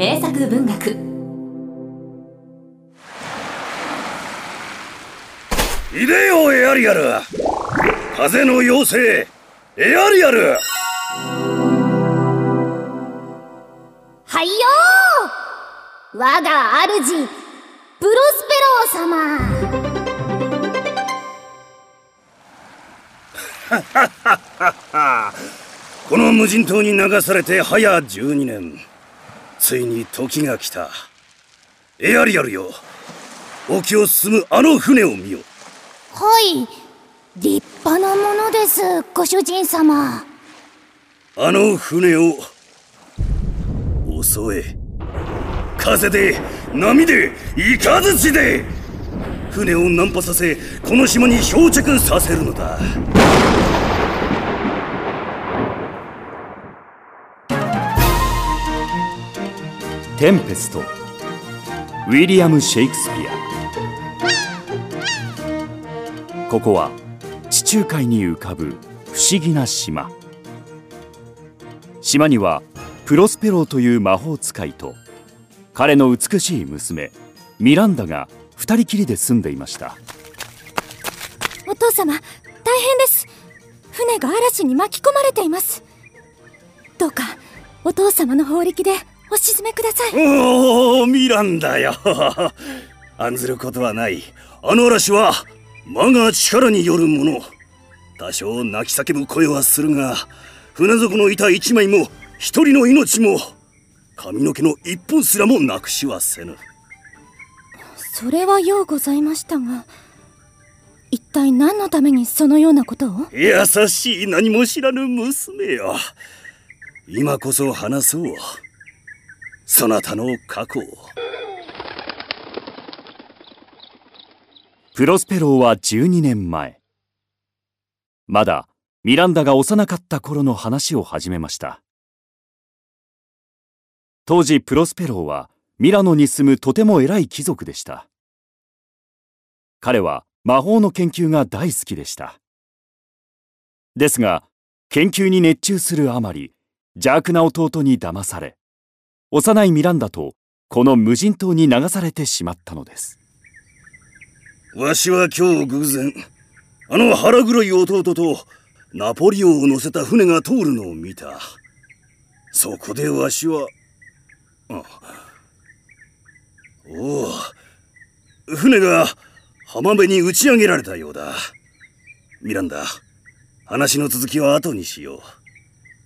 名作文学。いでよエアリアル。風の妖精エアリアル。はいよ我が主プロスペロー様。この無人島に流されて早12年ついに時が来た。エアリアルよ。沖を進むあの船を見よ。はい。立派なものですご主人様。あの船を襲え。風で波で雷で。船を難破させこの島に漂着させるのだテンペスト。ウィリアム・シェイクスピア。ここは地中海に浮かぶ不思議な島。島にはプロスペローという魔法使いと彼の美しい娘ミランダが二人きりで住んでいました。お父様大変です。船が嵐に巻き込まれています。どうかお父様の法力でお沈めください。おおミランダよ。案ずることはない。あの嵐は我が力によるもの。多少泣き叫ぶ声はするが船底の板一枚も一人の命も髪の毛の一本すらもなくしはせぬ。それはようございましたが一体何のためにそのようなことを？優しい何も知らぬ娘よ。今こそ話そうそなたの過去を。プロスペローは12年前。まだミランダが幼かった頃の話を始めました。当時プロスペローはミラノに住むとても偉い貴族でした。彼は魔法の研究が大好きでした。ですが研究に熱中するあまり邪悪な弟に騙され幼いミランダとこの無人島に流されてしまったのです。わしは今日偶然あの腹黒い弟とナポリオンを乗せた船が通るのを見た。そこでわしはあおお船が浜辺に打ち上げられたようだ。ミランダ話の続きは後にしよう。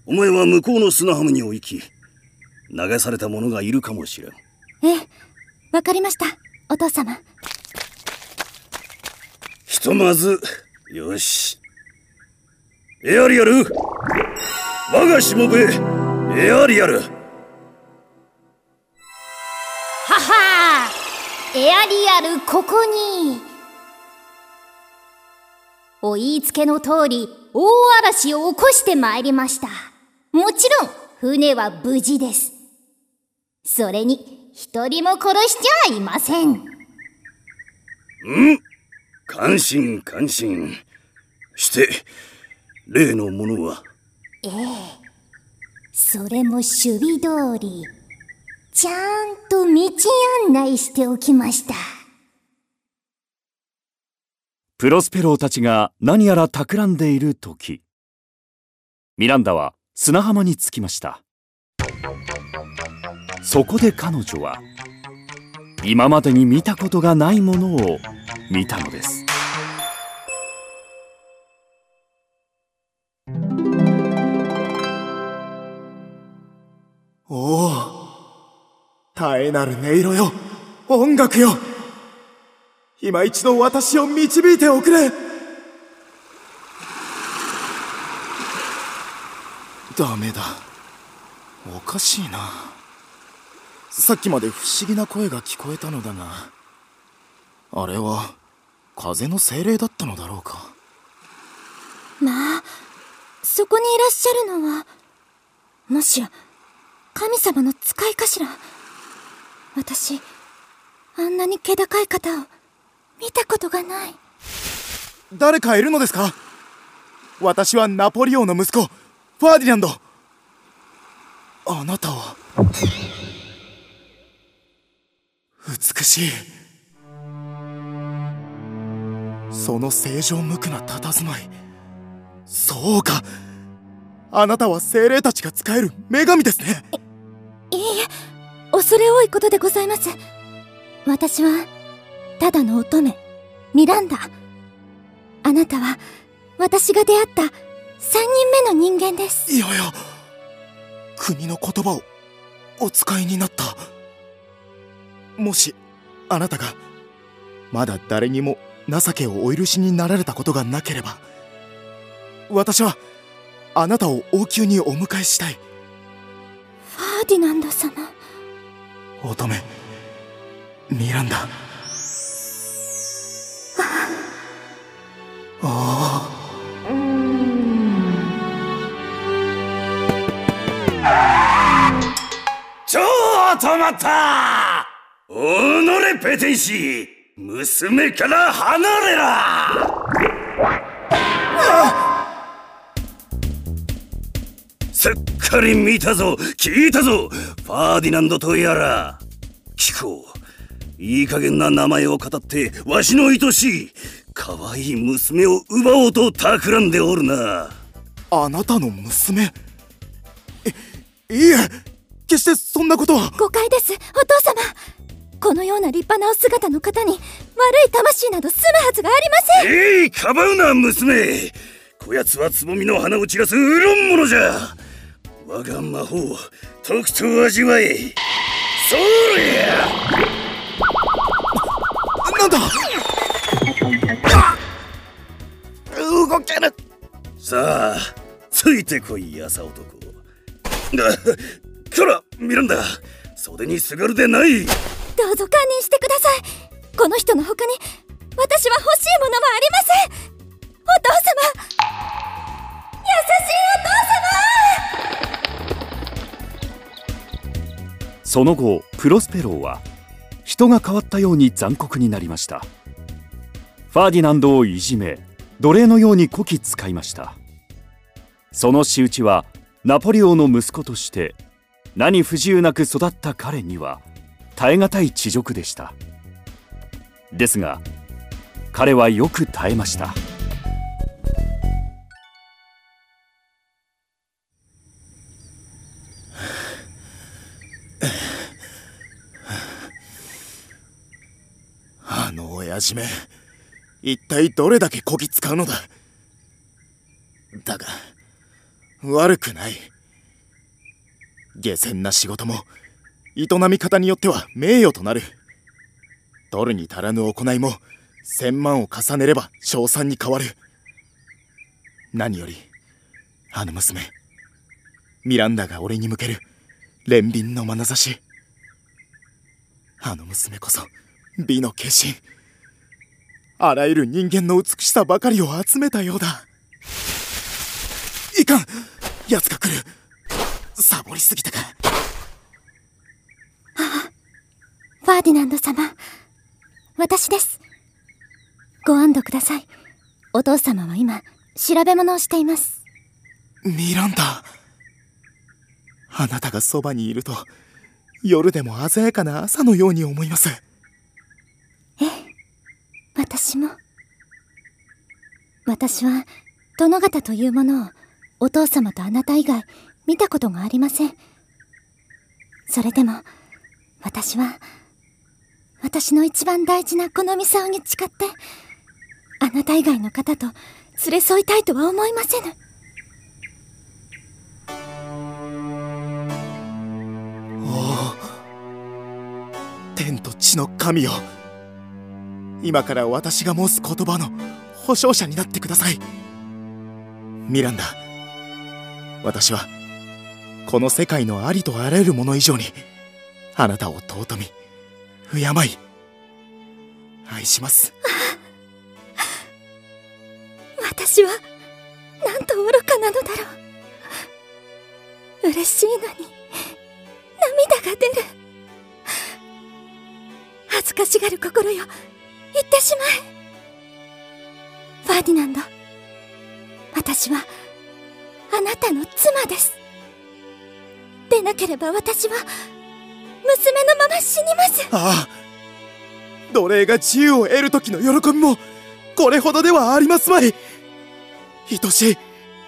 お前は向こうの砂浜にお行き流された者がいるかもしれん。ええわかりました。お父様。ひとまずよし。エアリアル。我がしもべエアリアル。ははエアリアルここに。お言いつけの通り大嵐を起こしてまいりました。もちろん船は無事ですそれに一人も殺しちゃいません。ん。感心感心。して例のものは？ええ。それも守備通りちゃんと道案内しておきました。プロスペローたちが何やら企んでいる時。ミランダは砂浜に着きましたそこで彼女は今までに見たことがないものを見たのです。おお絶えなる音色よ。音楽よ。今一度私を導いておくれ。ダメだ。おかしいな。さっきまで不思議な声が聞こえたのだがあれは風の精霊だったのだろうか。まあそこにいらっしゃるのはもしや神様の使いかしら私あんなに気高い方を見たことがない。誰かいるのですか？私はナポリ王の息子ファーディナンド。あなたは？美しい。その正常無垢な佇まい。そうか。あなたは精霊たちが使える女神ですね。いいえ恐れ多いことでございます。私はただの乙女ミランダ。あなたは私が出会った3人目の人間です。いやいや国の言葉をお使いになったもしあなたがまだ誰にも情けをお許しになられたことがなければ私はあなたを王宮にお迎えしたい。ファーディナンド様。乙女ミランダ。ああ。ちょっと待ったおのれペテンシ娘から離れらすっかり見たぞ聞いたぞファーディナンドとやら。聞こう。いい加減な名前を語ってわしの愛しい可愛い娘を奪おうと企んでおるな。あなたの娘？いいえ決してそんなことは。誤解ですお父様このような立派なお姿の方に悪い魂など住むはずがありません。えいかばうな娘。こやつはつぼみの花を散らすうろん者じゃ。我が魔法とくと味わえ。そりゃなんだ？動けぬさあついてこい朝男。あこらミランダ袖にすがるでないどうぞ堪忍してくださいこの人の他に私は欲しいものもありません。お父様。優しいお父様。その後プロスペローは人が変わったように残酷になりました。ファーディナンドをいじめ奴隷のようにこき使いました。その仕打ちはナポレオンの息子として何不自由なく育った彼には耐え難い恥辱でした。ですが彼はよく耐えました。あの親父め一体どれだけこき使うのだ。だが悪くない。下賤な仕事も営み方によっては名誉となる。取るに足らぬ行いも千万を重ねれば賞賛に変わる。何よりあの娘ミランダが俺に向ける憐憫の眼差し。あの娘こそ美の化身。あらゆる人間の美しさばかりを集めたようだ。いかん奴が来る。サボりすぎたか。ファーディナンド様私です。ご安堵ください。お父様は今調べ物をしています。ミランダ。あなたがそばにいると夜でも鮮やかな朝のように思います。ええ私も。私は殿方というものをお父様とあなた以外見たことがありません。それでも私は私の一番大事なこのミサオに誓ってあなた以外の方と連れ添いたいとは思いませぬ。天と地の神よ。今から私が申す言葉の保証者になってください。ミランダ私はこの世界のありとあらゆるもの以上にあなたを尊み敬い。愛します。私はなんと愚かなのだろう。嬉しいのに涙が出る。恥ずかしがる心よ。言ってしまえ。ファーディナンド私はあなたの妻です。でなければ私は娘のまま死にます。ああ。奴隷が自由を得る時の喜びもこれほどではありますまい。愛しい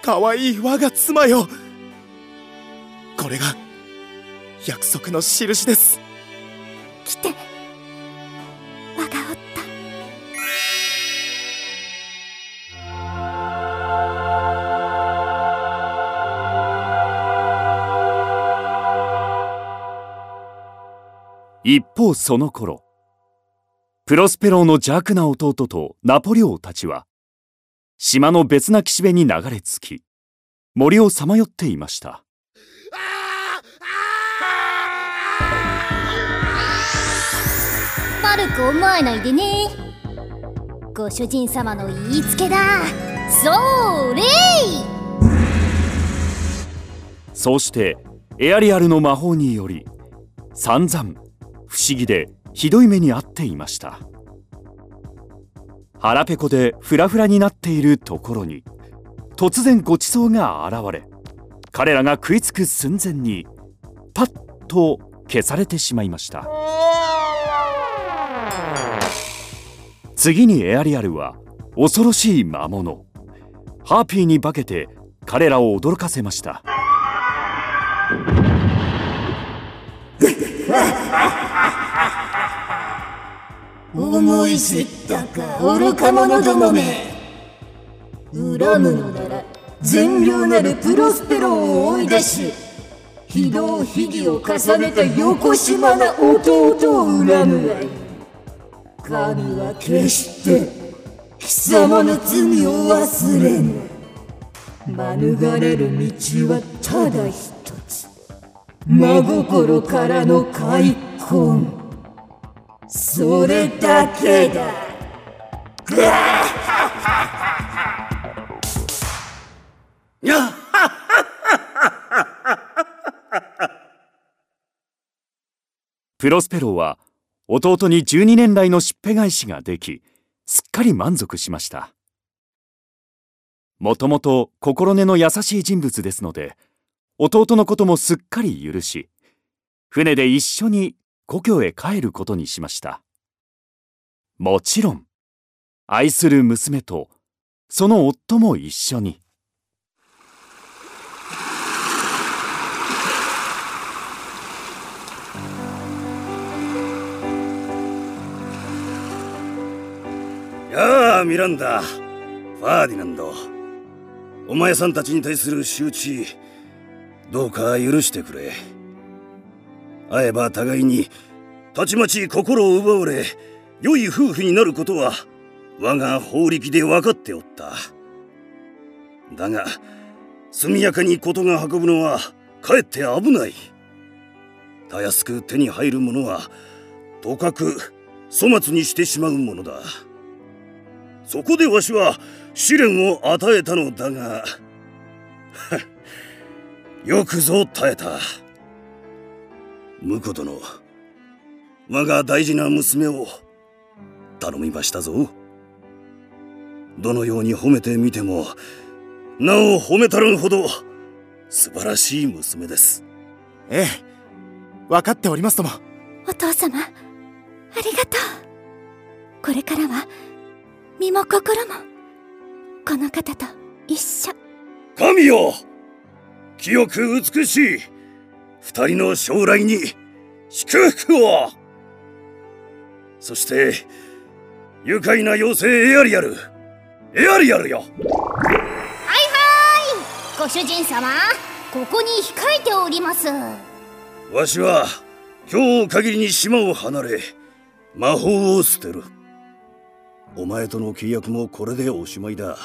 可愛い我が妻よ。これが約束の印です。一方その頃プロスペローの邪悪な弟とナポリ王たちは島の別な岸辺に流れ着き森をさまよっていました。悪く思わないでね。ご主人様の言いつけだ。それ。そうしてエアリアルの魔法により散々不思議でひどい目に遭っていました。腹ペコでフラフラになっているところに突然ごちそうが現れ彼らが食いつく寸前にパッと消されてしまいました。次にエアリアルは恐ろしい魔物ハーピーに化けて彼らを驚かせました。思い知ったか愚か者どもめ。恨むのなら善良なるプロスペロを追い出し非道非義を重ねた横島な弟を恨むがいい。神は決して貴様の罪を忘れぬ。免れる道はただ一つ。真心からの開墾。それだけだ。プロスペローは弟に12年来のしっぺ返しができすっかり満足しました。もともと心根の優しい人物ですので弟のこともすっかり許し船で一緒に故郷へ帰ることにしました。もちろん愛する娘とその夫も一緒に。やあミランダ。ファーディナンド。お前さんたちに対する仕打ちどうか許してくれ。会えば互いにたちまち心を奪われ良い夫婦になることは我が法力で分かっておった。だが速やかに事が運ぶのはかえって危ない。たやすく手に入るものはとかく粗末にしてしまうものだ。そこでわしは試練を与えたのだが よくぞ耐えた。婿殿我が大事な娘を頼みましたぞ。どのように褒めてみてもなお褒めたるほど素晴らしい娘です。ええ分かっておりますとも。お父様ありがとう。これからは身も心もこの方と一緒。神よ清く美しい二人の将来に祝福を。そして愉快な妖精エアリアルエアリアルよ。はいはい。ご主人様ここに控えております。わしは今日を限りに島を離れ魔法を捨てる。お前との契約もこれでおしまいだ。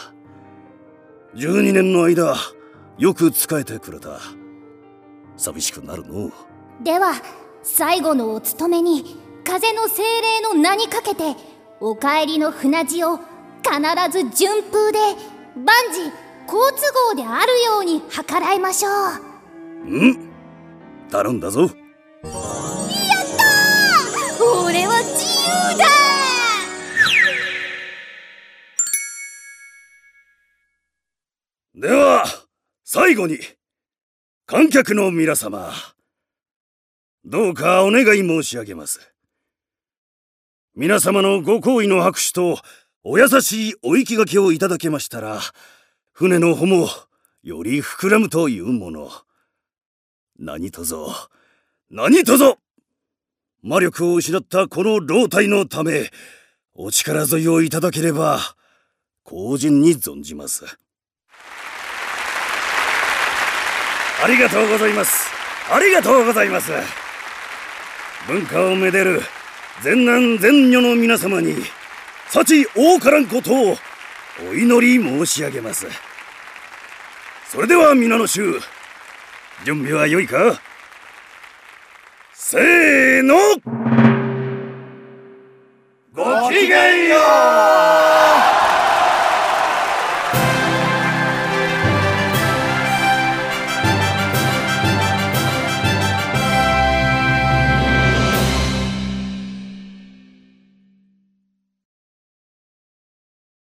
12年の間よく仕えてくれた寂しくなるの？では最後のお務めに風の精霊の名にかけてお帰りの船路を必ず順風で万事好都合であるように計らいましょう。ん？頼んだぞ。やった俺は自由だでは最後に観客の皆様どうかお願い申し上げます皆様のご好意の拍手とお優しいお行きがけをいただけましたら、船の帆もより膨らむというもの。何とぞ、何とぞ魔力を失ったこの老体のため、お力添えをいただければ、後人に存じます。ありがとうございます。ありがとうございます。文化をめでる全南全女の皆様に、幸多からんことをお祈り申し上げます。それでは皆の衆、準備は良いか？せーのごきげんよう